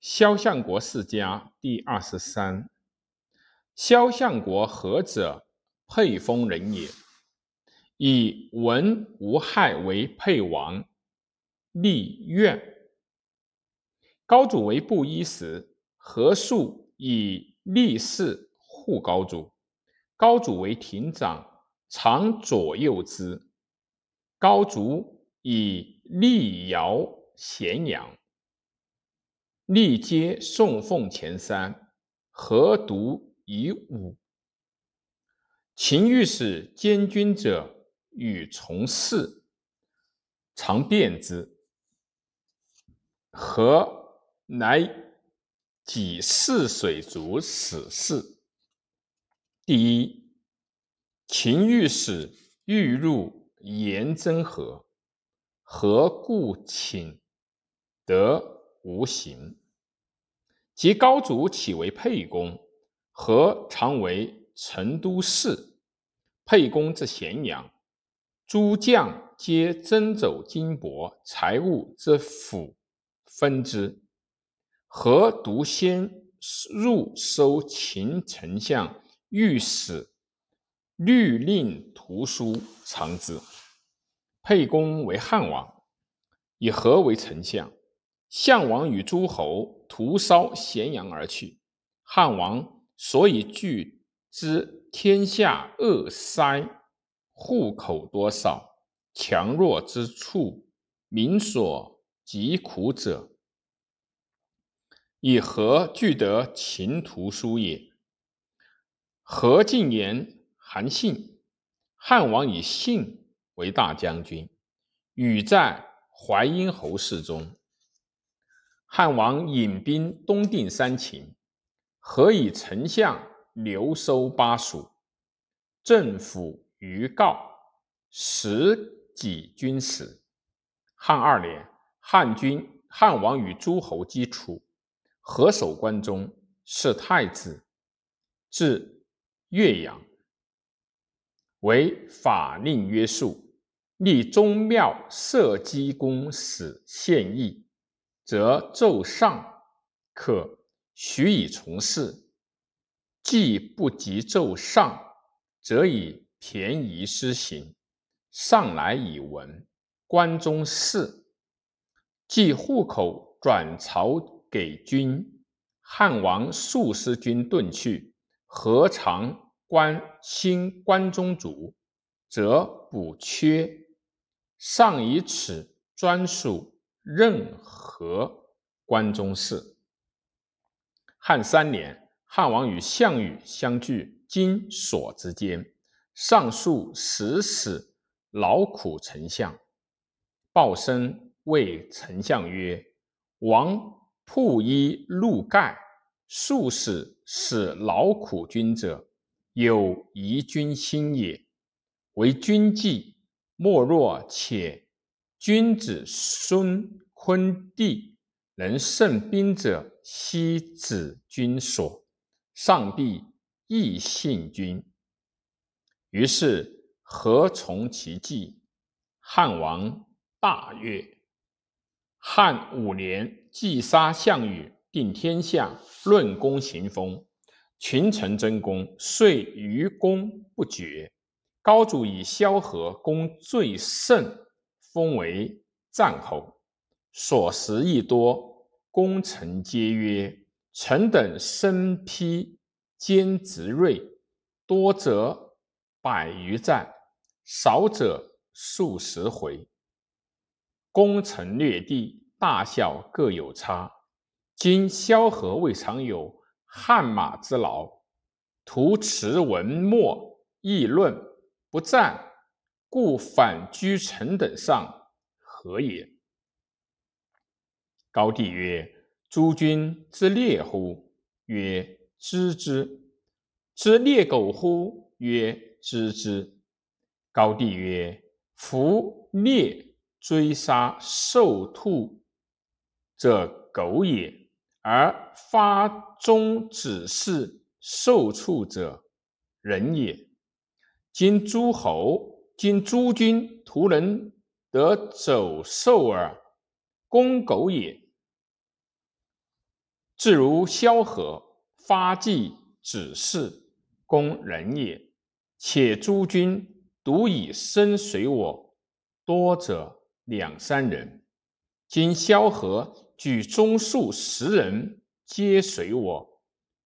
萧相国世家第二十三。萧相国何者？沛丰人也。以文无害为沛王，立苑。高祖为布衣时，何术以立士护高祖。高祖为亭长，常左右之。高祖以立尧咸阳。历皆送奉前三，何独以五？秦御史监军者与从事，常辩之。何乃几泗水族死事？第一，秦御史欲入颜真河，何故请得？无形。及高祖起为沛公，何常为成都市。沛公之咸阳，诸将皆征走金帛财物之府分之，何独先入收秦丞相御史律令图书藏之。沛公为汉王，以何为丞相？项王与诸侯屠烧咸阳而去，汉王所以惧之天下恶塞，户口多少，强弱之处，民所疾苦者，以何惧得秦图书也？何进言韩信，汉王以信为大将军，与在淮阴侯氏中。汉王引兵东定三秦，何以丞相留收巴蜀？政府于告，使己军使。汉二年，汉军汉王与诸侯击楚，何守关中，是太子，至岳阳，为法令约束，立宗庙社稷公使献议。则奏上，可许以从事；既不及奏上，则以便宜施行。上来以闻，关中事，即户口转朝给君。汉王数师军遁去，何尝关心关中卒，则补缺。上以此专属。任何关中事。汉三年，汉王与项羽相聚金所之间，上述使使劳苦丞相。鲍生谓丞相曰：“王铺衣露盖，数使使劳苦君者，有疑君心也。为君计，莫若且。”君子孙昆弟能胜兵者，悉子君所。上必亦信君。于是何从其计？汉王大悦。汉五年，既杀项羽，定天下，论功行封，群臣争功，遂余功不绝。高祖以萧何功最盛。封为战侯，所食亦多，功臣皆曰：“臣等身披坚执锐，多则百余战，少者数十回。攻城略地，大小各有差。今萧何未尝有汗马之劳，徒持文墨议论，不战。”故反居臣等上，何也？高帝曰：“诸君之猎乎？”曰：“知之。”知猎狗乎？曰：“知之。”高帝曰：“夫猎追杀受兔者狗也，而发中指示受畜者人也。今诸侯。”今诸君徒能得走兽耳，公狗也。至如萧何发迹指示，公人也。且诸君独以身随我，多者两三人。今萧何举中数十人，皆随我，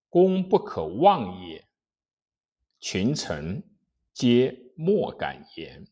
功不可忘也。群臣皆莫敢言。